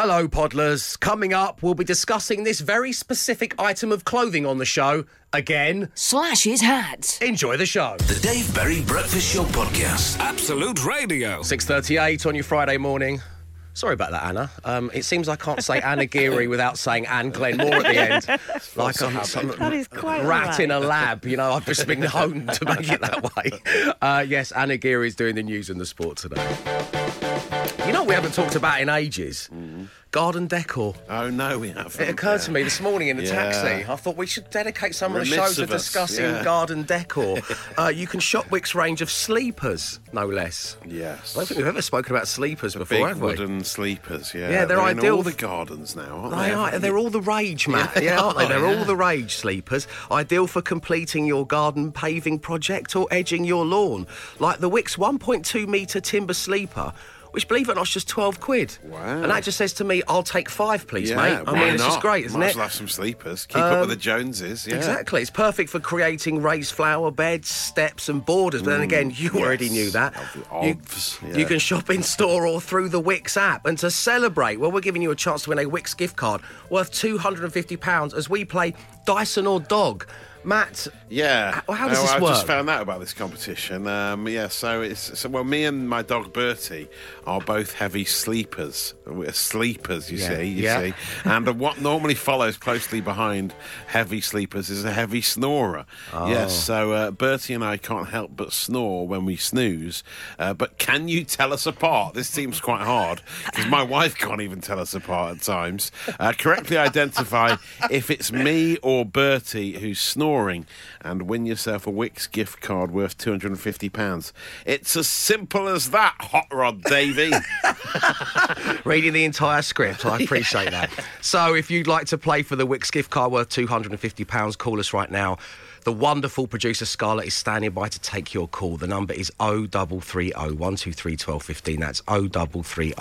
Hello, Podlers. Coming up, we'll be discussing this very specific item of clothing on the show again. Slash's hat. Enjoy the show. The Dave Berry Breakfast Show Podcast. Absolute Radio. 6.38 on your Friday morning. Sorry about that, Anna. Um, it seems I can't say Anna Geary without saying Anne Glenn Moore at the end. like I'm some That is quite rat all in a lab. You know, I've just been honed to make it that way. Uh, yes, Anna Geary is doing the news and the sport today. You know what we haven't talked about in ages? Garden decor. Oh no, we haven't. It occurred to me this morning in the Yeah. taxi. I thought we should dedicate some of the Remiss show to of us, discussing yeah. garden decor. uh, you can shop Wickes range of sleepers, no less. Yes. I don't think we've ever spoken about sleepers before, Big have we? wooden sleepers, yeah. Yeah, they're in ideal all the f- gardens now, aren't They they? are. They're all the rage, Matt. Yeah, aren't they? They're all the rage sleepers. Ideal for completing your garden paving project or edging your lawn. Like the Wickes 1.2 metre timber sleeper. Which, believe it or not, is just 12 quid. Wow. And that just says to me, I'll take five, please, yeah, mate. I why mean, it's just not? great, isn't Might it? well have some sleepers. Keep up with the um, Joneses, yeah. Exactly. It's perfect for creating raised flower beds, steps, and borders. But then mm, again, you already knew that. Of- You, ofs, you can shop in store or through the Wickes app. And to celebrate, well, we're giving you a chance to win a Wickes gift card worth £250 as we play Dyson or Dog. Matt, Yeah. How- how does Oh, this I work? just found out about this competition. Um, yeah, so it's so well, me and my dog Bertie are both heavy sleepers. We're sleepers, you Yeah. see, you Yeah. see. And what normally follows closely behind heavy sleepers is a heavy snorer. Oh. Yes, so uh, Bertie and I can't help but snore when we snooze. Uh, but can you tell us apart? This seems quite hard because my wife can't even tell us apart at times. Uh, correctly identify if it's me or Bertie who who's snoring and win yourself a Wickes gift card worth £250. It's as simple as that, Hot Rod Davy. reading the entire script. I appreciate that. So, if you'd like to play for the Wickes gift card worth £250, call us right now. The wonderful producer Scarlett is standing by to take your call. The number is 0330 123 1215. That's 0330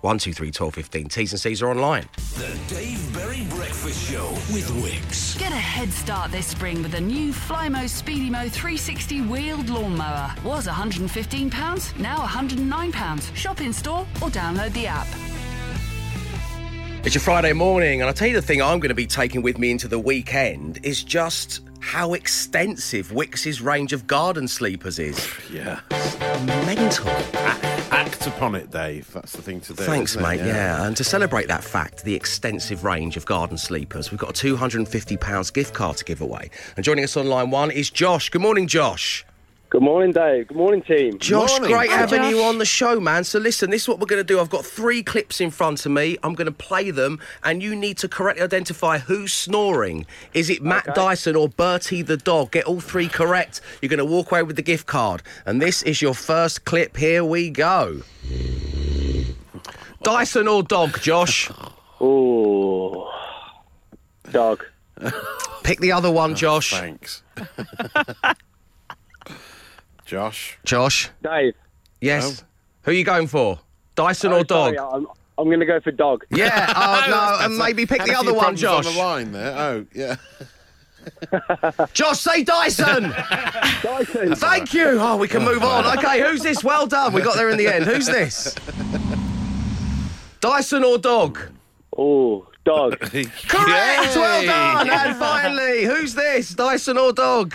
123 1215. T's and C's are online. The Dave Berry Breakfast Show with Wickes. Get a head start this spring with the new Flymo Speedymo 360 wheeled lawnmower. Was £115, now £109. Shop in store or download the app. It's your Friday morning, and I'll tell you the thing I'm going to be taking with me into the weekend is just how extensive Wickes's range of garden sleepers is. yeah. Mental. Act upon it, Dave. That's the thing to do. Thanks, mate. Yeah. and to celebrate that fact, the extensive range of garden sleepers, we've got a £250 gift card to give away. And joining us on line one is Josh. Good morning, Josh. Good morning, Dave. Good morning, team. Josh, Morning. great Hi, having you on the show, man. So listen, this is what we're going to do. I've got three clips in front of me. I'm going to play them, and you need to correctly identify who's snoring. Is it Matt Dyson or Bertie the dog? Get all three correct. You're going to walk away with the gift card. And this is your first clip. Here we go. Dyson or dog, Josh? Oh, Dog. Pick the other one, ah, Josh. Thanks. Josh. Josh. Dave. Yes. Who are you going for? Dyson Oh, or dog? sorry, I'm, I'm going to go for dog. Yeah. Oh no. And maybe pick Had the a other one, problems on Josh. the line there. Oh, yeah. Josh, say Dyson. Dyson. Thank you. Oh, we can move on. Okay, who's this? Well done. We got there in the end. Who's this? Dyson or dog? Oh, dog. Correct. Well done. And finally, who's this? Dyson or dog?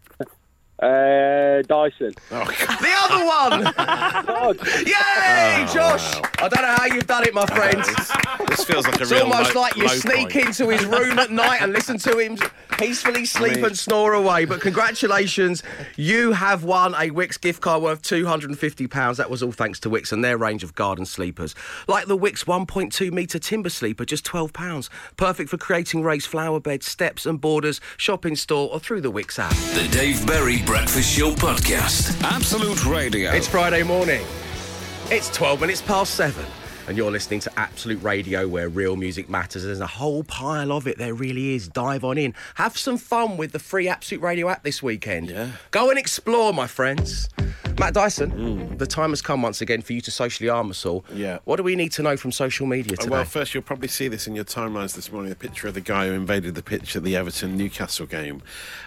Uh, Dyson. The other one. Dog. Yay, Josh. I don't know how you've done it, my friend. This feels like a It's real almost low- like you low sneak point. into his room at night and listen to him peacefully sleep mean- and snore away. But congratulations, you have won a Wickes gift card worth £250. That was all thanks to Wickes and their range of garden sleepers. Like the Wickes 1.2 metre timber sleeper, just £12. Perfect for creating raised flower beds, steps and borders, shop in store or through the Wickes app. The Dave Berry Breakfast Show Podcast. Absolute Radio. It's Friday morning. It's 12 minutes past seven. And you're listening to Absolute Radio where real music matters. There's a whole pile of it, there really is. Dive on in. Have some fun with the free Absolute Radio app this weekend. Yeah. Go and explore, my friends. Matt Dyson, the time has come once again for you to socially arm us all. Mm. Yeah. What do we need to know from social media Uh, today? Well, first, you'll probably see this in your timelines this morning a picture of the guy who invaded the pitch at the Everton Newcastle game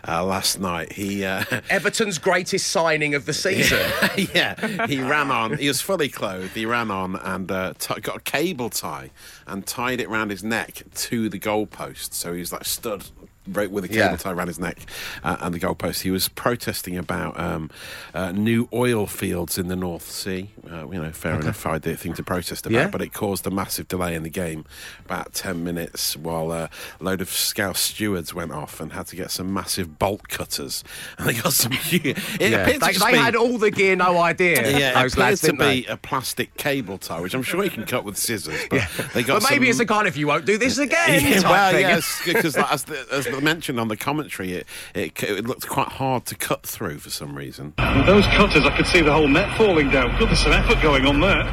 uh, last night. He. Uh, Everton's greatest signing of the season. yeah, he ran on. He was fully clothed. He ran on and uh, t- got a cable tie and tied it around his neck to the goalpost. So he was like stood right with a cable Yeah. tie around his neck uh, and the goalpost. He was protesting about um, uh, new oil fields in the North Sea. Uh, you know, fair enough idea thing to protest about, Yeah. but it caused a massive delay in the game, about ten minutes, while a load of Scouse stewards went off and had to get some massive bolt cutters, and they got some. It Yeah. They, they be- had all the gear, no idea. yeah, it appears to be they? a plastic cable tie, which I'm sure you can cut with scissors. But they got But maybe some- it's a kind of you won't do this again. yeah, well, yes, because like, as, the, as mentioned on the commentary, it, it it looked quite hard to cut through for some reason. With those cutters, I could see the whole net falling down. Good, there's some effort going on there.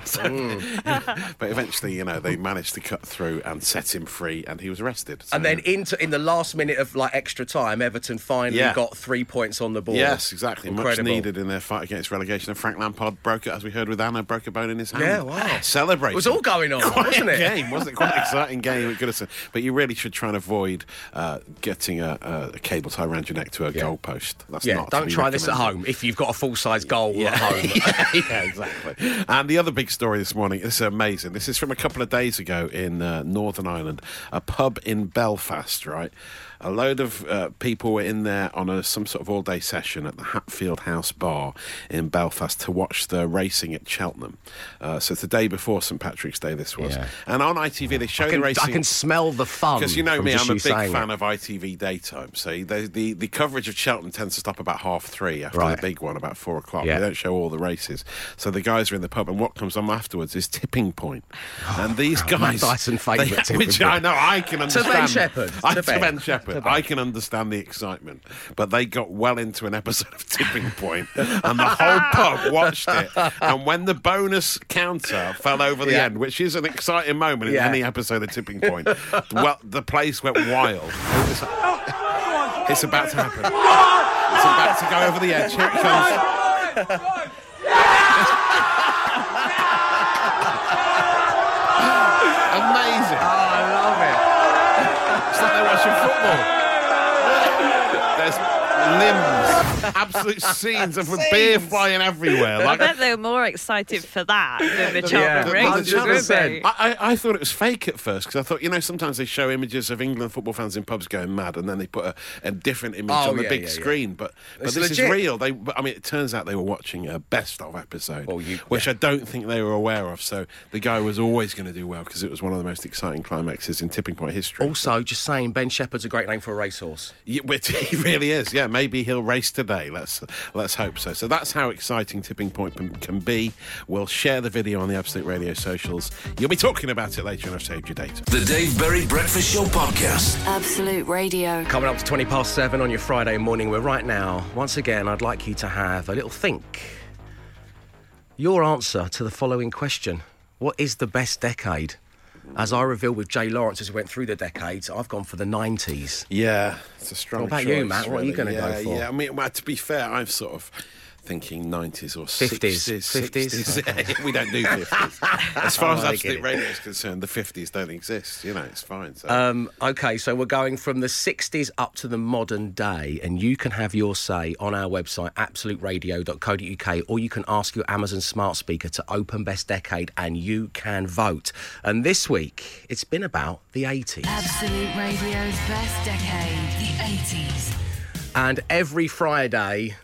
So, but eventually, you know, they managed to cut through and set him free, and he was arrested. And then into in the last minute of like extra time, Everton finally Yeah. got three points on the board. Yes, exactly. Incredible. Much needed in their fight against relegation. And Frank Lampard broke it, as we heard with Anna, broke a bone in his hand. Yeah, wow. Celebrate. It was all going on, Quite wasn't it? game, wasn't it? Quite an exciting game. It could have said- But you really should try and avoid uh, getting a, a, cable tie around your neck to a Yeah. goalpost. That's Yeah, not don't try this at home if you've got a full size goal at home. yeah, exactly. And the other big story this morning, this is amazing. This is from a couple of days ago in uh, Northern Ireland, a pub in Belfast, right? A load of uh, people were in there on a, some sort of all day session at the Hatfield House Bar in Belfast to watch the racing at Cheltenham. Uh, so it's the day before St Patrick's Day, this was. Yeah. And on ITV, they show can, the racing. I can smell the fun. Because you know me, I'm a big fan it. of ITV daytime. So the, the the coverage of Cheltenham tends to stop about half three after Right. the big one, about four o'clock. Yeah. They don't show all the races. So the guys are in the pub, and what comes on afterwards is tipping point. and these guys, Matt Dyson favourite which. I know I can understand. To. Ben Shepherd. To. Ben Shepherd. Ben. I can understand the excitement, but they got well into an episode of Tipping Point, and the whole pub watched it. And when the bonus counter fell over the Yeah. end, which is an exciting moment in Yeah. any episode of Tipping Point, well, the place went wild. It it's about to happen. It's about to go over the edge. Here it comes. Amazing. Oh, I love it. It's like There's limbs, absolute scenes of beer flying everywhere. I bet they were more excited for that than the Yeah, Cheltenham races, weren't 100%. they? I, I, I thought it was fake at first because I thought, you know, sometimes they show images of England football fans in pubs going mad, and then they put a, a different image Oh, on the yeah, big yeah, yeah. screen. But but It's this legit. is real. They, I mean, it turns out they were watching a best of episode, Well, you- which yeah. I don't think they were aware of. So the guy was always going to do well because it was one of the most exciting climaxes in tipping point history. Also, just saying, Ben Shepherd's a great name for a racehorse. Yeah, he really is. Yeah, maybe he'll race today. Let's let's hope so. So that's how exciting Tipping Point can, can be. We'll share the video on the Absolute Radio socials. You'll be talking about it later, and I've saved your data. The Dave Berry Breakfast Show podcast. Absolute Radio. Coming up to 20 past seven on your Friday morning, We're right now, once again, I'd like you to have a little think. Your answer to the following question What is the best decade? As I revealed with Jay Lawrence as we went through the decades, I've gone for the 90s. Yeah, it's a strong. What about you, choice, Matt? What are you gonna go Yeah, for? Yeah, I mean, well, to be fair, I've sort of thinking 90s or 50s. 60s. 50s? 60s. we don't do 50s. As far as Oh, I Absolute. Radio is concerned, the 50s don't exist. You know, it's fine. So. Um, okay, so we're going from the 60s up to the modern day, and you can have your say on our website, absoluteradio.co.uk, or you can ask your Amazon smart speaker to open Best Decade and you can vote. And this week, it's been about the 80s. Absolute Radio's best decade, the 80s. And every Friday,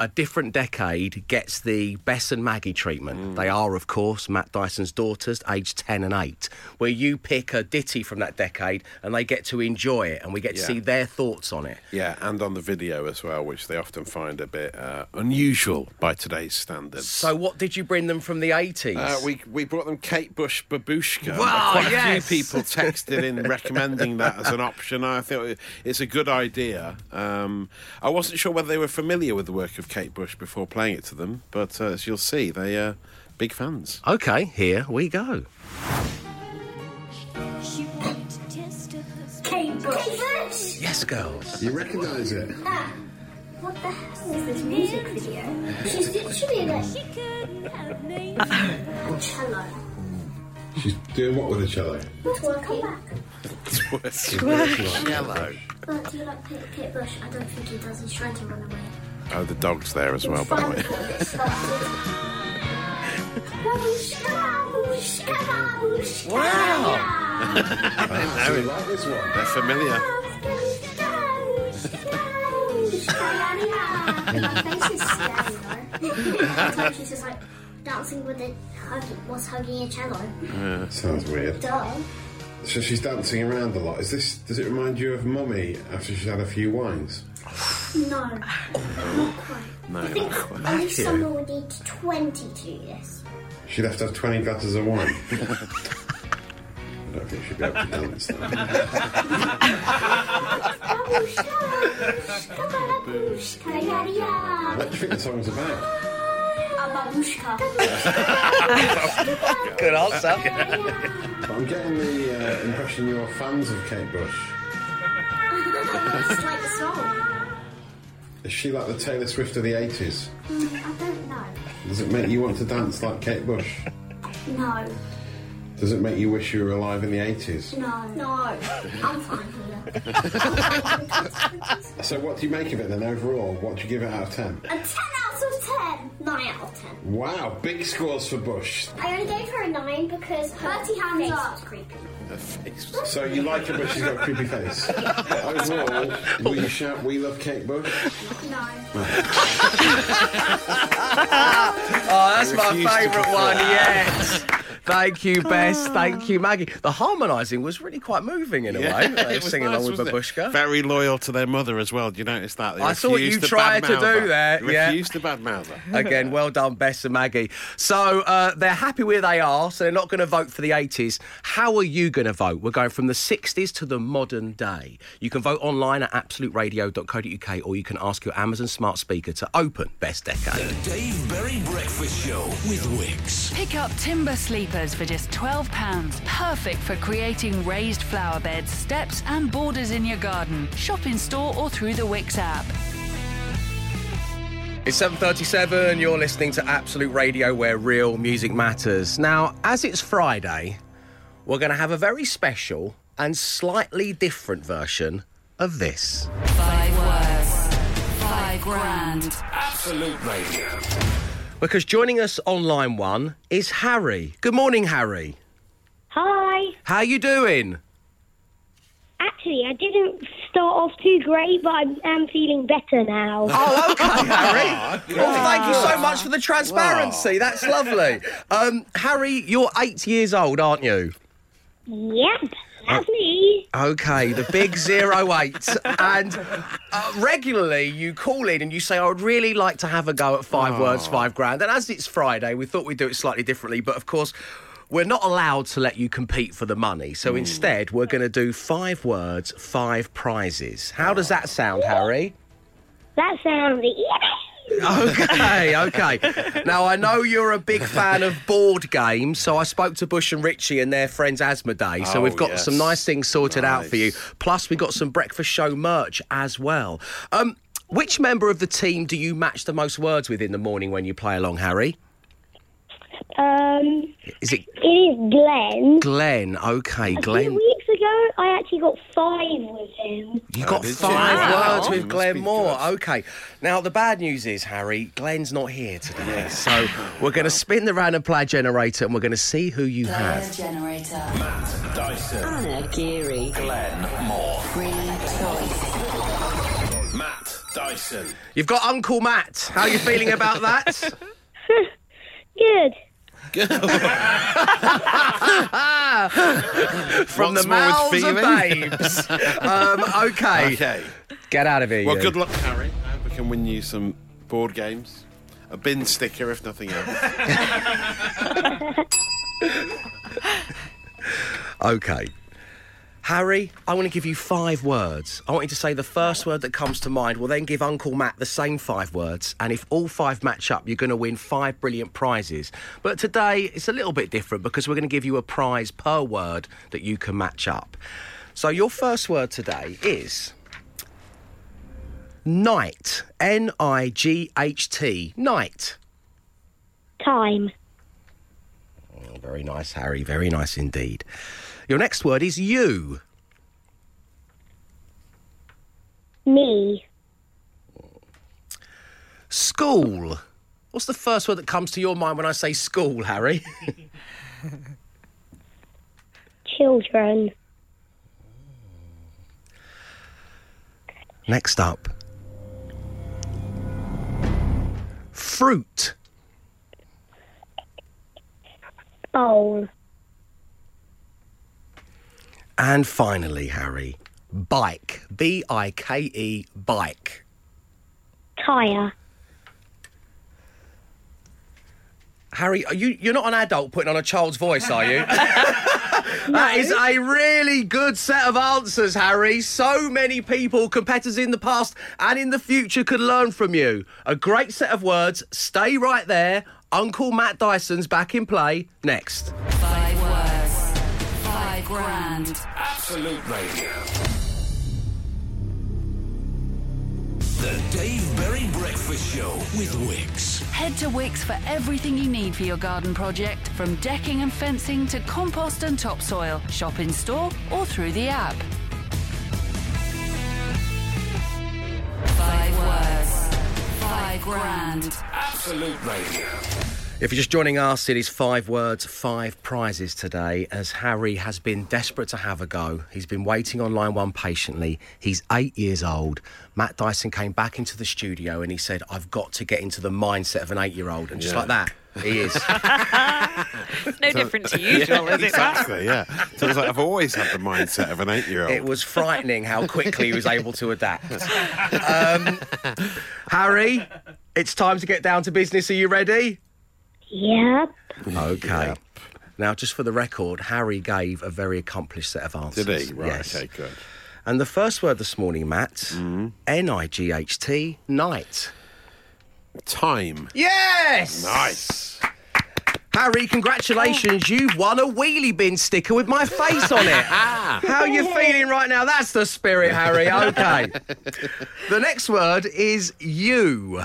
a different decade gets the Bess and Maggie treatment. They are, of course, Matt Dyson's daughters, aged 10 and 8, where you pick a ditty from that decade and they get to enjoy it and we get to Yeah. see their thoughts on it. Yeah, and on the video as well, which they often find a bit uh, unusual by today's standards. So, what did you bring them from the 80s? Uh, we we brought them Kate Bush Babooshka. Wow, Quite yes. a few people texted in recommending that as an option. I thought it's a good idea. Um, I wasn't sure whether they were familiar with the work of Kate Bush before playing it to them, but uh, as you'll see, they are big fans. Okay, here we go. Kate Bush. Yes, girls. You recognise it? Ah, what the hell is this music video? She's literally like a cello. She's doing what with a cello? Twerking. Yellow. But do you like Kate, Kate Bush? I don't think he does. He's trying to run away. Oh, the dog's there as well, by the way. Wow. yeah. So you like this one? They're familiar. My face is scary she's just like dancing with it, hugging, was hugging a cello. Sounds weird. Duh. So she's dancing around a lot. Is this? Does it remind you of Mummy after she's had a few wines? No, not quite. No, I think not quite. only someone would need 20 to do this. She'd have to have twenty glasses of wine. I don't think she'd be able to dance. Though. Babushka, babushka, yeah, yeah. What do you think the song's about? A babushka. Good answer. But I'm getting the uh, impression you're fans of Kate Bush. Just like the song. Is she like the Taylor Swift of the 80s? Mm, I don't know. Does it make you want to dance like Kate Bush? No, Does it make you wish you were alive in the 80s? no, no. I'm fine here. So what do you make of it then overall? What do you give it out of 10? A 10 out of 10. 9 out of 10. Wow, big scores for Bush. I only gave her a 9 because her hands up. creepy. Her face. So you like her, but she's got a creepy face. Overall, will you shout, we love Kate Bush? No. Oh, that's my refuse to favourite one that. yet. Thank you, Bess. Thank you, Maggie. The harmonising was really quite moving in a way. They were singing nice, along with wasn't it? Babooshka. Very loyal to their mother as well. Do you notice that? They I thought you tried to do her. that, They yeah. Refused to badmouth her. Again, well done, Bess and Maggie. So uh, they're happy where they are, so they're not going to vote for the 80s. How are you going to vote? We're going from the 60s to the modern day. You can vote online at absoluteradio.co.uk or you can ask your Amazon smart speaker to open Best Decade. The Dave Berry Breakfast Show with Wickes. Pick up timber sleepers for just £12. Perfect for creating raised flower beds, steps, and borders in your garden. Shop in store or through the Wickes app. It's 7:37. You're listening to Absolute Radio, where real music matters. Now, as it's Friday, we're going to have a very special and slightly different version of this. Five words, five grand. Absolute Radio. Because joining us on line one is Harry. Good morning, Harry. Hi. How are you doing? Actually, I didn't start off too great, but I am feeling better now. Oh, okay, Harry. Well, thank you so much for the transparency. That's lovely. Um, Harry, you're eight years old, aren't you? Yep, that's me. Okay, the big zero eight. And uh, regularly you call in and you say, I would really like to have a go at five words, five grand. And as it's Friday, we thought we'd do it slightly differently. But of course, we're not allowed to let you compete for the money. So instead, we're going to do five words, five prizes. How does that sound, Harry? That sounds Okay, okay. Now, I know you're a big fan of board games, so I spoke to Bush and Richie and their friends Asmodee, so Oh, we've got yes. some nice things sorted out for you. Plus, we got some breakfast show merch as well. Um, which member of the team do you match the most words with in the morning when you play along, Harry? Um, Is it it is Glenn. Glenn? Okay, A few Glenn. Weeks ago, I actually got five with him. You Oh, got did you? five Wow. words with Glenn be Moore. Okay. Now the bad news is, Harry, Glenn's not here today. So we're going to spin the random player generator and we're going to see who you have. generator. Matt Dyson. Anna Geary. Glenn Moore. Free choice. Matt Dyson. You've got Uncle Matt. How are you feeling about that? Good. From What's the more with mouths of feeling? babes. um, okay. Okay. Get out of here. Well, you. good luck, Harry. I hope we can win you some board games. A bin sticker, if nothing else. Okay. Harry, I want to give you five words. I want you to say the first word that comes to mind. We'll then give Uncle Matt the same five words. And if all five match up, you're going to win five brilliant prizes. But today, it's a little bit different because we're going to give you a prize per word that you can match up. So your first word today is night. N I G H T. Night. Time. Oh, very nice, Harry. Very nice indeed. Your next word is you. Me. School. What's the first word that comes to your mind when I say school, Harry? Children. Next up. Fruit. Bowl. And finally, Harry, bike. B I K E, bike. Tire. Harry, are you, you're not an adult putting on a child's voice, are you? That is a really good set of answers, Harry. So many people, competitors in the past and in the future, could learn from you. A great set of words. Stay right there. Uncle Matt Dyson's back in play next. Grand. Absolute Radio. The Dave Berry Breakfast Show with Wickes. Head to Wickes for everything you need for your garden project, from decking and fencing to compost and topsoil. Shop in store or through the app. Five words, five grand. Absolute Radio. If you're just joining us, it is five words, five prizes today, as Harry has been desperate to have a go. He's been waiting on line one patiently. He's eight years old. Matt Dyson came back into the studio and he said, I've got to get into the mindset of an eight year old. And just Yeah. like that, he is. It's no different to usual, is it? Exactly, yeah. So it's like I've always had the mindset of an eight-year-old. it was frightening how quickly he was able to adapt. Um, Harry, it's time to get down to business. Are you ready? Yep. Okay. Now, just for the record, Harry gave a very accomplished set of answers. Did he? Right. Yes. Okay. Good. And the first word this morning, Matt, N I G H T, night. Time. Yes! Nice. Harry, congratulations. You've won a wheelie bin sticker with my face on it. Ah. How are you feeling right now? That's the spirit, Harry. Okay. the next word is you.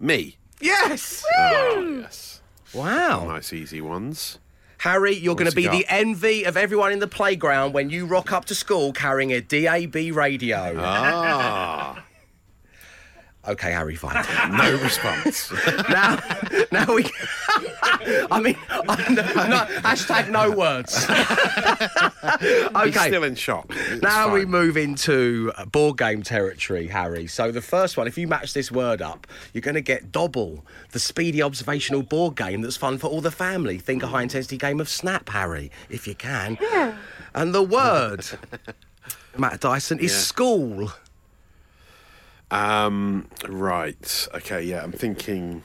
Me. Yes! Oh, yes. Wow. Nice, easy ones. Harry, you're going to be the envy of everyone in the playground when you rock up to school carrying a DAB radio. Ah. Okay, Harry, fine. no response. now, now we. I mean, I'm no, no, hashtag no words. He's okay. still in shock. It's Now we fine. move into uh, board game territory, Harry. So the first one, if you match this word up, you're going to get Dobble, the speedy observational board game that's fun for all the family. Think a high intensity game of Snap, Harry, if you can. Yeah. And the word, Matt Dyson, is Yeah. school. Um, right. Okay. Yeah. I'm thinking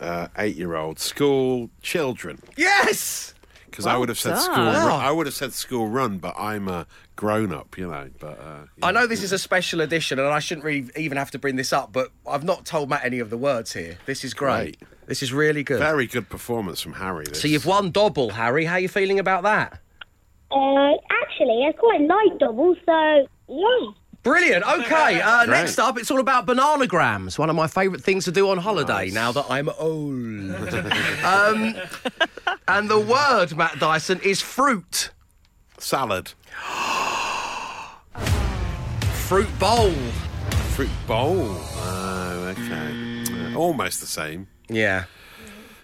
uh, eight-year-old school children Yes. because I would have said done. school. Wow. Run. I would have said school run, but I'm a grown-up, you know. But uh, yeah. I know this is a special edition, and I shouldn't really even have to bring this up, but I've not told Matt any of the words here. This is great. Great. This is really good. very good performance from Harry. This. So you've won Dobble, Harry. How are you feeling about that? Uh, actually, I quite like Dobble, so yeah. Brilliant. Okay. Uh, next up, it's all about bananagrams. One of my favourite things to do on holiday Nice. now that I'm old. um, and the word, Matt Dyson, is fruit. salad, Fruit bowl. fruit bowl. Oh, okay. Uh, almost the same. Yeah.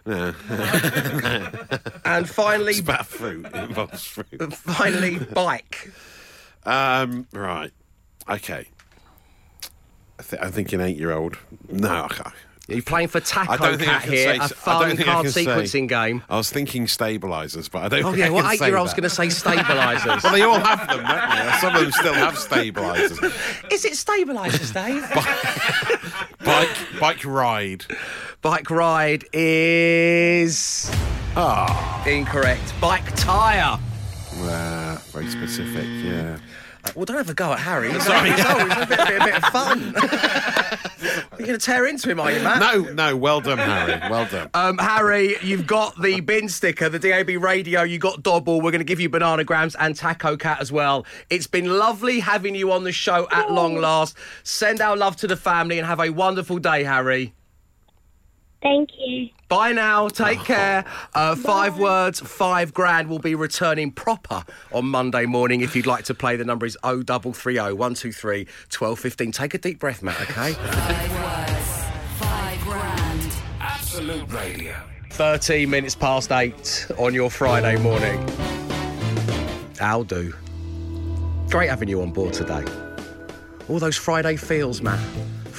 Yeah. And finally, It's about fruit. It involves fruit. finally, bike. Um, right. Okay. I th- I'm thinking eight-year-old. No, I can't. You're playing for I Taco don't think I Cat can here, say. a I fun don't think I card can say- sequencing game. I was thinking stabilisers, but I don't. Oh think yeah, I what eight-year-old's going to say stabilisers? Well, they all have them, don't they? Some of them still have stabilisers. Is it stabilisers, Dave? Bike, bike ride. Bike ride is Ah, incorrect. Bike tyre. Uh, very specific, yeah. Well, don't have a go at Harry. He's Sorry. He's always a bit, bit, a bit of fun. You're going to tear into him, are you, Matt? No, no, well done, Harry. Well done. Um, Harry, you've got the bin sticker, the DAB radio, you got Dobble. We're going to give you Bananagrams and Taco Cat as well. It's been lovely having you on the show at long last. Send our love to the family and have a wonderful day, Harry. Thank you. Bye now. Take care. Uh, five words, five grand will be returning proper on Monday morning. If you'd like to play, the number is 0330 123 1215. Take a deep breath, Matt, okay? Five words, five grand. Absolute Radio. 13 minutes past eight on your Friday morning. I'll do. Great having you on board today. All those Friday feels, Matt,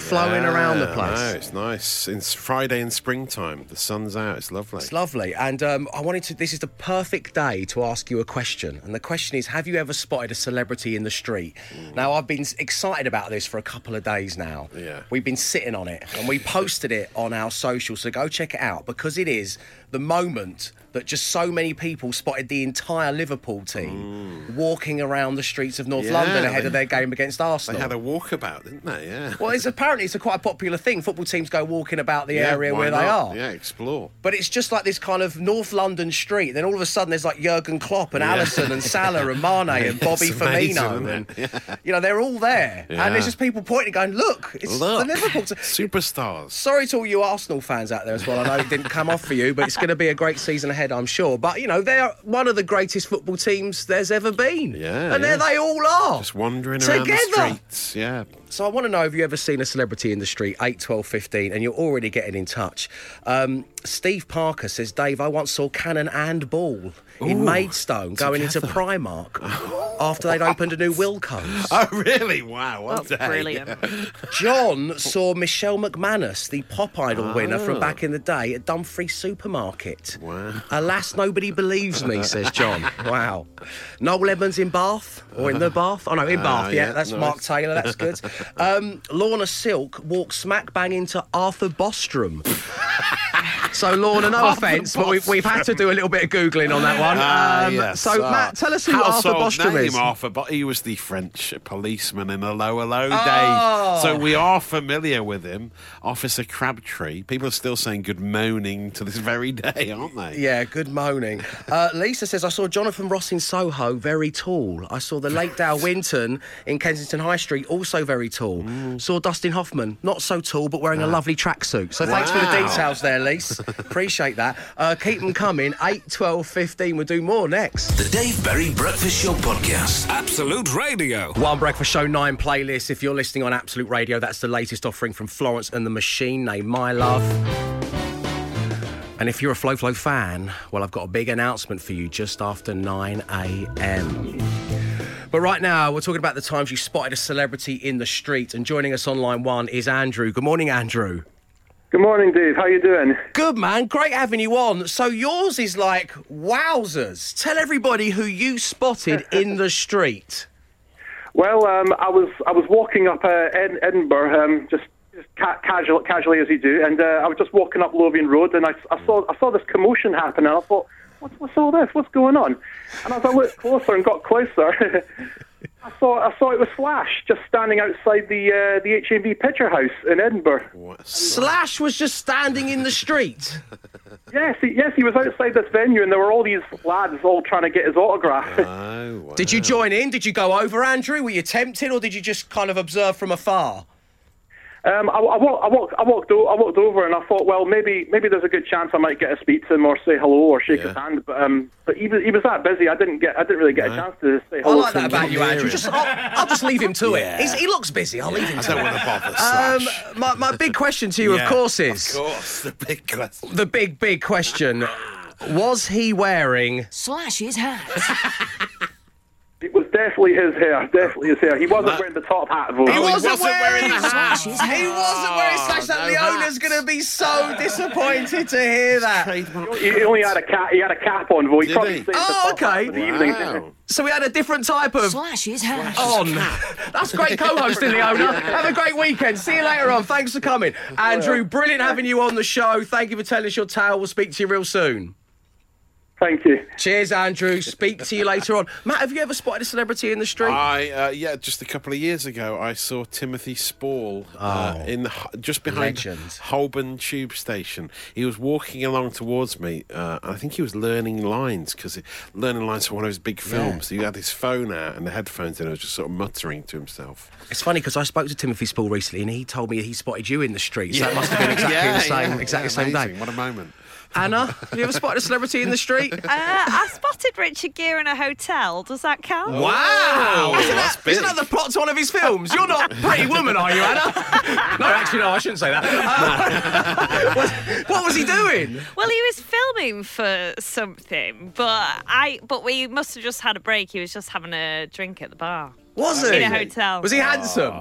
flowing around the place. No, it's nice. It's Friday in springtime. The sun's out. It's lovely. It's lovely. And um, I wanted to, this is the perfect day to ask you a question. And the question is Have you ever spotted a celebrity in the street? Now, I've been excited about this for a couple of days now. Yeah. We've been sitting on it and we posted it on our social. So go check it out because it is the moment that just so many people spotted the entire Liverpool team walking around the streets of North Yeah, London ahead they- of their game against Arsenal. They had a walkabout, didn't they? Yeah. well, it's apparently it's a quite a popular thing. Football teams go walking about the Yeah, area where they are. Yeah, explore. But it's just like this kind of North London street. Then all of a sudden, there's like Jurgen Klopp and Yeah. Alisson and Salah and Mane and Bobby amazing, Firmino, isn't and you know they're all there. And there's just people pointing, going, "Look, it's Look, the Liverpool." team." superstars. Sorry to all you Arsenal fans out there as well. I know it didn't come off for you, but it's going to be a great season ahead, I'm sure. But you know, they're one of the greatest football teams there's ever been. Yeah, and there they all are. Just wandering around the Together. streets. Yeah. So I want to know if you ever seen a celebrity in the street, 8, 12, 15, and you're already getting in touch. Um, Steve Parker says, Dave, I once saw Cannon and Ball in Ooh, Maidstone going into. Primark after they'd opened a new Wilko's. Oh, really? Wow. What That's day. brilliant. John saw Michelle McManus, the Pop Idol winner from Oh. back in the day, at Dumfries Supermarket. Wow. Alas, nobody believes me, says John. Wow. Noel Edmonds in Bath, or in the Bath? Oh, no, in Ah, Bath, yeah, yeah, that's nice. Mark Taylor, that's good. Um, Lorna Silk walked smack bang into Arthur Bostrom. So, Lorna, no Arthur offence, but we've, we've had to do a little bit of Googling on that one. Ah, Um, yes. So, Ah. Matt, tell us who Arthur Household Bostrom name, is. Arthur, but he was the French policeman in the 'Allo 'Allo Oh. days. So we are familiar with him. Officer Crabtree. People are still saying good moaning to this very day, aren't they? Yeah, good moaning. Uh, Lisa says, I saw Jonathan Ross in Soho, very tall. I saw the late Dale Winton in Kensington High Street, also very tall. Saw Dustin Hoffman, not so tall, but wearing a lovely tracksuit. So thanks for the details there, Lise. Appreciate that. Uh, keep them coming. 8, 12, 15. We'll do more next. The Dave Berry Breakfast Show Podcast. Absolute Radio. One Breakfast Show 9 playlist. If you're listening on Absolute Radio, that's the latest offering from Florence and the Machine, named My Love. And if you're a Flow Flow fan, well, I've got a big announcement for you just after 9 a.m. But right now, we're talking about the times you spotted a celebrity in the street. And joining us on line one is Andrew. Good morning, Andrew. Good morning, Dave. How you doing? Good, man. Great having you on. So yours is like, wowzers. Tell everybody who you spotted in the street. Well, um, I was I was walking up uh, Ed- Edinburgh, um, just just ca- casual, casually as you do, and uh, I was just walking up Lothian Road, and I, I saw I saw this commotion happen, and I thought, what's what's all this? What's going on? And as I looked closer and got closer. I saw, I saw it was Slash just standing outside the uh, the HMV Picture House in Edinburgh. Slash was just standing in the street. Yes, he, yes, he was outside this venue, and there were all these lads all trying to get his autograph. Oh, wow. Did you join in? Did you go over, Andrew? Were you tempted, or did you just kind of observe from afar? Um, I, I, walked, I, walked, I, walked o- I walked over and I thought, well, maybe maybe there's a good chance I might get to speak to him or say hello or shake his hand. But um, but he was he was that busy. I didn't get I didn't really get a chance to say hello. I like to that him. about you, Andrew. Just. I'll, I'll just leave him to Yeah. it. He's, he looks busy. I'll leave him I to don't it. want to bother Um, Slash. my, my big question to you, of course, is Of course, the big question. the big, big question. Was he wearing Slash his hat. It was definitely his hair. Definitely his hair. He wasn't wearing the top hat though. He he wasn't, wasn't wearing the hat. Slash He wasn't wearing slash that. no the hat. owner's going to be so disappointed to hear that. Trademark. He he only had a cap. He had a cap on. Though he Did probably he? Oh, okay. for the evening. So we had a different type of Slash his hat. on. That's great co-hosting, Leona. Have a great weekend. See you later on. Thanks for coming, Andrew. Brilliant having you on the show. Thank you for telling us your tale. We'll speak to you real soon. Thank you. Cheers, Andrew. Speak to you later on. Matt, have you ever spotted a celebrity in the street? I uh, yeah, just a couple of years ago, I saw Timothy Spall uh, Oh. in the, just behind Legend. Holborn Tube Station. He was walking along towards me. Uh, and I think he was learning lines because learning lines for one of his big films. He had his phone out and the headphones in. and was just sort of muttering to himself. It's funny because I spoke to Timothy Spall recently, and he told me he spotted you in the street. So that must have been exactly the same, exactly the same day. What a moment. Anna, have you ever spotted a celebrity in the street? Uh, I spotted Richard Gere in a hotel. Does that count? Wow! Isn't, that's that, isn't that the plot to one of his films? You're not Pretty Woman, are you, Anna? no, actually, no, I shouldn't say that. Uh, what, what was he doing? Well, he was filming for something, but I but we must have just had a break. He was just having a drink at the bar. Was he? In a hotel. Was he handsome?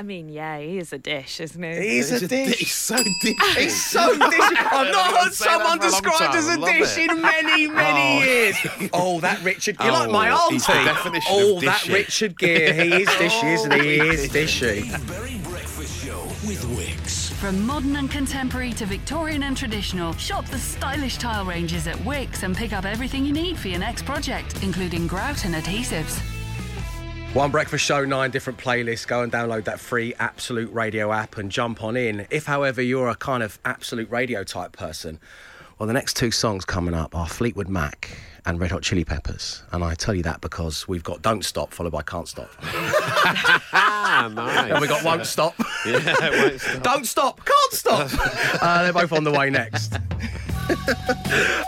I mean, yeah, he is a dish, isn't he? He's a dish. He's so dishy. He's so dish. I've not heard someone for a long described as a love dish it. in many, oh. many Oh. years. Oh, that Richard. You're like oh, my Oh, auntie. he's the definition oh, of that dishy. Richard Gere. He is dishy, isn't he? He oh, is dishy. Dave Breakfast Show with Wickes. From modern and contemporary to Victorian and traditional, shop the stylish tile ranges at Wickes and pick up everything you need for your next project, including grout and adhesives. One Breakfast Show, nine different playlists. Go and download that free Absolute Radio app and jump on in. If, however, you're a kind of Absolute Radio type person, well, the next two songs coming up are Fleetwood Mac and Red Hot Chili Peppers. And I tell you that because we've got Don't Stop followed by Can't Stop. Ah, nice. And we got Won't Stop. Yeah, won't stop. Don't Stop, Can't Stop. uh, they're both on the way next.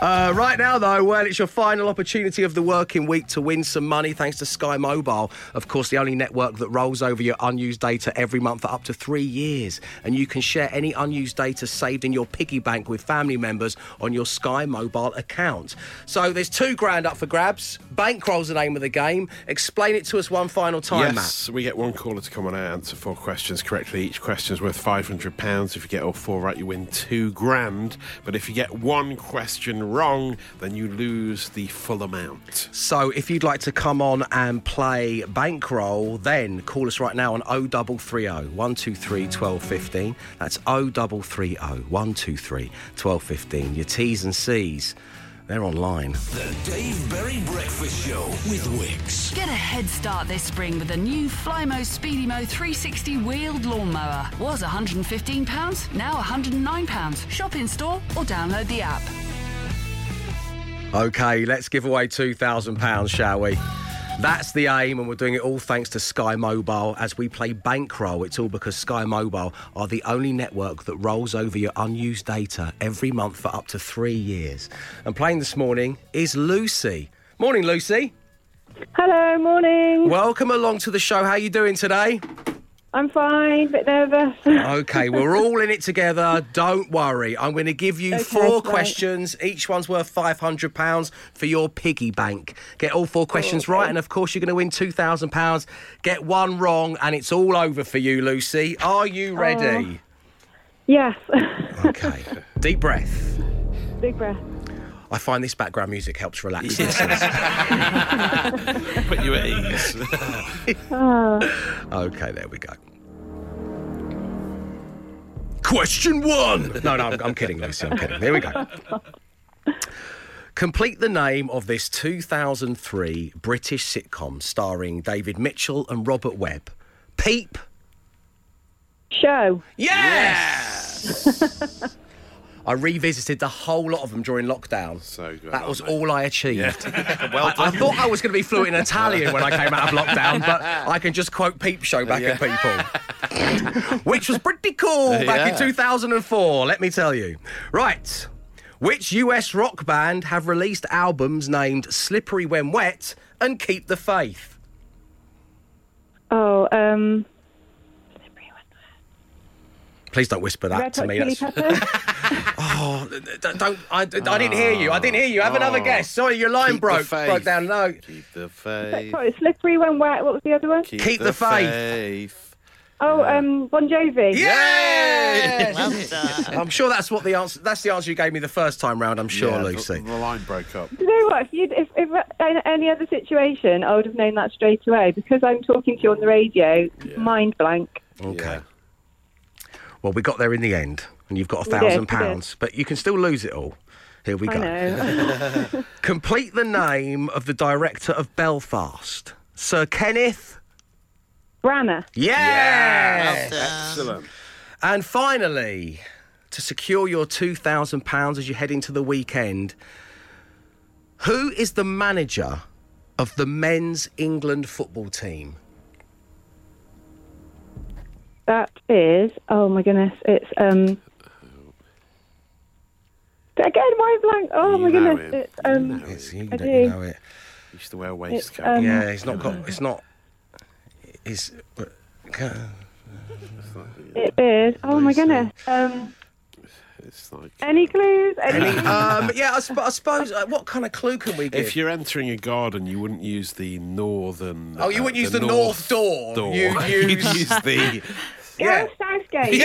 Uh, right now, though, well, it's your final opportunity of the working week to win some money thanks to Sky Mobile. Of course, the only network that rolls over your unused data every month for up to three years. And you can share any unused data saved in your piggy bank with family members on your Sky Mobile account. So there's two grand up for grabs. Bankroll's the name of the game. Explain it to us one final time, Matt. yes, we get one caller to come on and answer four questions correctly. Each question's worth five hundred pounds. If you get all four right, you win two grand. But if you get one question wrong, then you lose the full amount. So if you'd like to come on and play Bankroll, then call us right now on 0330 123 1215. That's 0330 123 1215. Your T's and C's, they're online. The Dave Berry Breakfast Show with Wickes. Get a head start this spring with a new Flymo Speedymo 360 wheeled lawnmower. Was £115, now £109. Shop in store or download the app. Okay, let's give away £2,000, shall we? That's the aim, and we're doing it all thanks to Sky Mobile as we play Bankroll. It's all because Sky Mobile are the only network that rolls over your unused data every month for up to three years. And playing this morning is Lucy. Morning, Lucy. Hello, morning. Welcome along to the show. How you doing today? I'm fine, bit nervous. Okay, we're all in it together. Don't worry. I'm going to give you Okay, four questions. Each one's worth £500 for your piggy bank. Get all four questions right, and of course, you're going to win £2,000. Get one wrong, and it's all over for you, Lucy. Are you ready? Uh, yes. Okay. Deep breath. Big breath. I find this background music helps relax listeners. Put you at ease. Okay, there we go. Question one. No, no, I'm, I'm kidding, Lucy. I'm kidding. Here we go. Complete the name of this 2003 British sitcom starring David Mitchell and Robert Webb. Peep. Show. Yes. I revisited the whole lot of them during lockdown. So good, That was aren't all I achieved. well I, I thought I was going to be fluent in Italian when I came out of lockdown, but I can just quote Peep Show back at people, which was pretty cool back in 2004. Let me tell you. Right. Which US rock band have released albums named Slippery When Wet and Keep the Faith? Oh, um, Slippery When Wet. Please don't whisper that Red to Hot me. Chili That's- Peppers. Oh, d- d- don't. I, I didn't hear you. I didn't hear you. Have another Oh. guess. Sorry, your line Keep the broke. faith. Broke down. No. Keep the faith. Sorry, slippery when wet. What was the other one? Keep the faith. faith. Oh, um, Bon Jovi. Yes! Well. I'm sure that's what the answer. That's the answer you gave me the first time round. I'm sure, Yeah, Lucy. The, line broke up. Do you know what? If you if, if in any other situation, I would have known that straight away because I'm talking to you on the radio. Mind blank. Okay. Yeah. Well, we got there in the end, and you've got a thousand pounds, but you can still lose it all Here we I go. know. Complete the name of the director of Belfast. Sir Kenneth. Branagh. Yes, Excellent. And finally, to secure your £2,000 as you head into the weekend, who is the manager of the men's England football team? That is. Oh my goodness. It's um. Again, my blank. Oh my You know goodness. it. It's um. It's, you I don't do. know it. Used to wear a waistcoat. um, Yeah, it's not got. It's not. It's. It is. Oh my goodness. Um. It's like Any clues? Any? um, yeah, I, sp- I suppose. Uh, what kind of clue can we give? if you're entering a garden, you wouldn't use the northern. Oh, you uh, wouldn't use the north door. door. You'd You'd use- use the. yeah. Gareth Southgate. I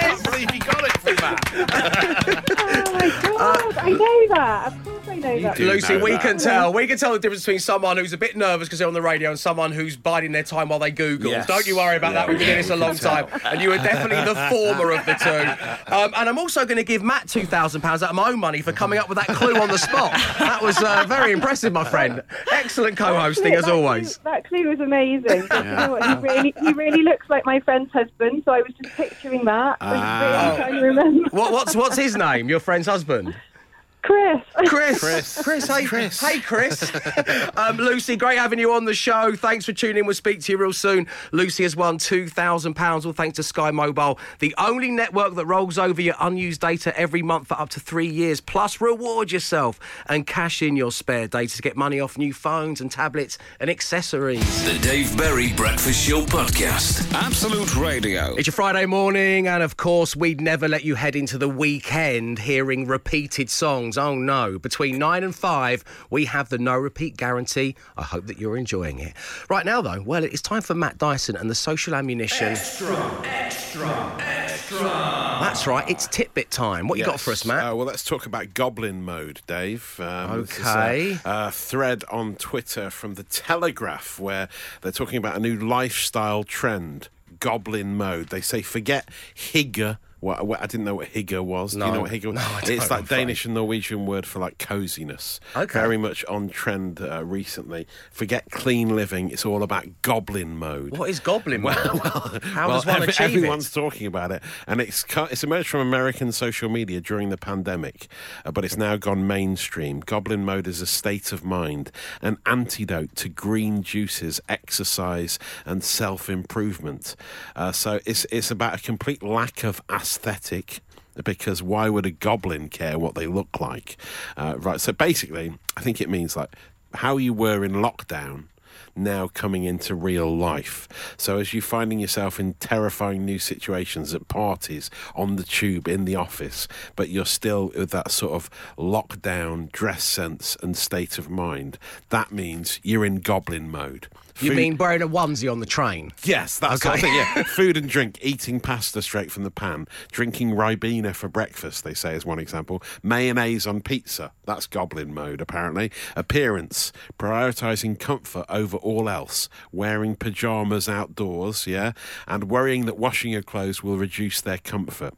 can't believe you got it from that. Oh my god! I know that. Of course, I know that. do. Lucy, know we that. can tell. We can tell the difference between someone who's a bit nervous because they're on the radio and someone who's biding their time while they Google. Yes. Don't you worry about that. We've been doing this a long time, and you are definitely the former of the two. Um, and I'm also going to give Matt two thousand pounds out of my own money for coming up with that clue on the spot. That was uh, very impressive, my friend. Excellent co-hosting as that always. That clue was amazing. But you know what? He really, he really looks like my friend's husband. So I was just picturing that. I was Ah. really trying to remember. What, what's what's his name? Your friend's husband. Chris. Chris. Chris. Chris. Hey, Chris. Hey, Chris. um, Lucy, great having you on the show. Thanks for tuning in. We'll speak to you real soon. Lucy has won £2,000, all thanks to Sky Mobile, the only network that rolls over your unused data every month for up to three years. Plus, reward yourself and cash in your spare data to get money off new phones and tablets and accessories. The Dave Berry Breakfast Show Podcast. Absolute Radio. It's your Friday morning, and of course, we'd never let you head into the weekend hearing repeated songs. Oh no. Between nine and five, we have the no repeat guarantee. I hope that you're enjoying it. Right now, though, well, it's time for Matt Dyson and the social ammunition. Extra, extra, extra. That's right, it's Titbit time. What you got for us, Matt? Uh, well, let's talk about Goblin Mode, Dave. Um, Okay. a, a thread on Twitter from the Telegraph where they're talking about a new lifestyle trend. Goblin mode. They say forget hygge. Well, well, I didn't know what higger was. Do you No. know what hygge was? No, I don't, it's like. Danish and Norwegian word for like coziness. Okay. Very much on trend uh, recently. Forget clean living. It's all about goblin mode. What is Goblin Mode? How well, does one every- achieve everyone's it? talking about it, and it's it's emerged from American social media during the pandemic, uh, but it's now gone mainstream. Goblin mode is a state of mind, an antidote to green juices, exercise, and self improvement. Uh, so it's it's about a complete lack of aesthetic. Because why would a goblin care what they look like? Uh, right. So basically, I think it means like how you were in lockdown now coming into real life. So as you're finding yourself in terrifying new situations at parties, on the tube, in the office, but you're still with that sort of lockdown dress sense and state of mind, that means you're in goblin mode. You Food- mean wearing a onesie on the train? Yes, that's okay. thing, yeah. Food and drink, eating pasta straight from the pan, drinking Ribena for breakfast, they say is one example. Mayonnaise on pizza, that's goblin mode, apparently. Appearance, prioritising comfort over all else, wearing pyjamas outdoors, yeah, and worrying that washing your clothes will reduce their comfort.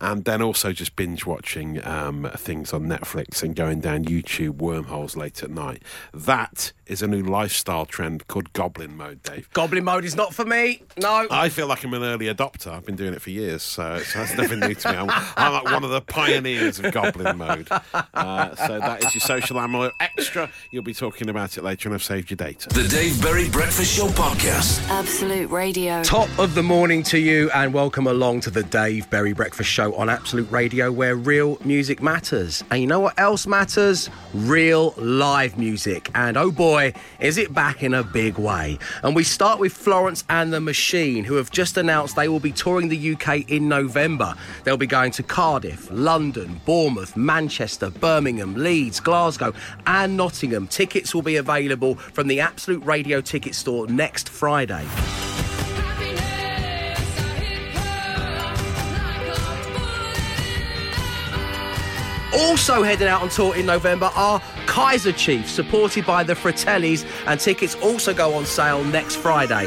And then also just binge watching um, things on Netflix and going down YouTube wormholes late at night. That is a new lifestyle trend called goblin mode, Dave. Goblin Mode is not for me. No. I feel like I'm an early adopter. I've been doing it for years, so it's, that's nothing new to me. I'm, I'm like one of the pioneers of Goblin Mode. Uh, so that is your social ammo extra. You'll be talking about it later, and I've saved your data. The Dave Berry Breakfast Show Podcast. Absolute Radio. Top of the morning to you, and welcome along to the Dave Berry Breakfast Show on Absolute Radio, where real music matters. And you know what else matters? Real live music. And oh boy, is it back in a big way. And we start with Florence and the Machine, who have just announced they will be touring the UK in November. They'll be going to Cardiff, London, Bournemouth, Manchester, Birmingham, Leeds, Glasgow, and Nottingham. Tickets will be available from the Absolute Radio ticket store next Friday. Also heading out on tour in November are Kaiser Chiefs, supported by the Fratellis, and tickets also go on sale next Friday.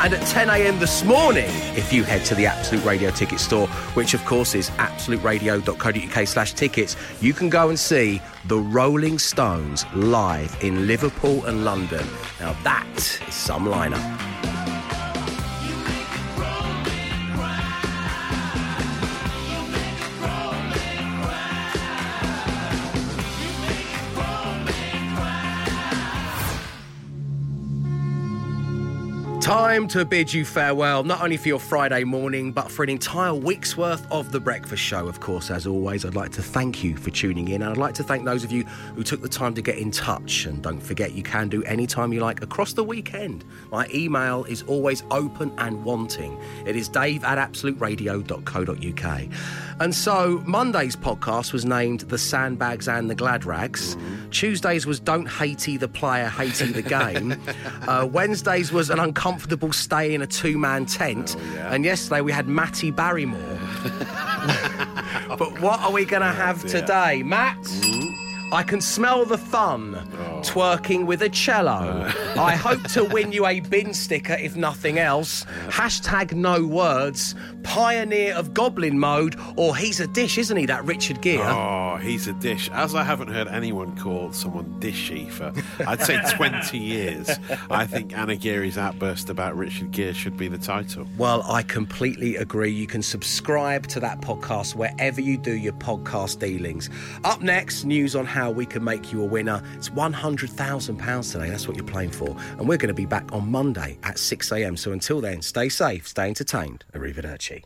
And at 10 a.m. this morning, if you head to the Absolute Radio ticket store, which of course is absoluteradio.co.uk slash tickets, you can go and see the Rolling Stones live in Liverpool and London. Now that is some lineup. Time to bid you farewell, not only for your Friday morning, but for an entire week's worth of The Breakfast Show. Of course, as always, I'd like to thank you for tuning in, and I'd like to thank those of you who took the time to get in touch. And don't forget, you can do any time you like across the weekend. My email is always open and wanting. It is dave at absoluteradio.co.uk. And so, Monday's podcast was named The Sandbags and the Glad Rags. Tuesdays was Don't Hatey the Player, Hatey the Game. uh, Wednesdays was An Uncomfortable Stay in a Two Man Tent. Oh, and yesterday we had Matty Barrymore. but what are we going to oh, have dear. today? Matt? I can smell the fun oh. twerking with a cello. Oh. I hope to win you a bin sticker if nothing else. Hashtag no words. Pioneer of goblin mode, or he's a dish, isn't he? That Richard Gere. Oh, he's a dish. As I haven't heard anyone call someone dishy for, I'd say, 20 years, I think Anna Geary's outburst about Richard Gere should be the title. Well, I completely agree. You can subscribe to that podcast wherever you do your podcast dealings. Up next, news on how we can make you a winner. It's £100,000 today. That's what you're playing for. And we're going to be back on Monday at 6 a.m. So until then, stay safe, stay entertained. Arrivederci.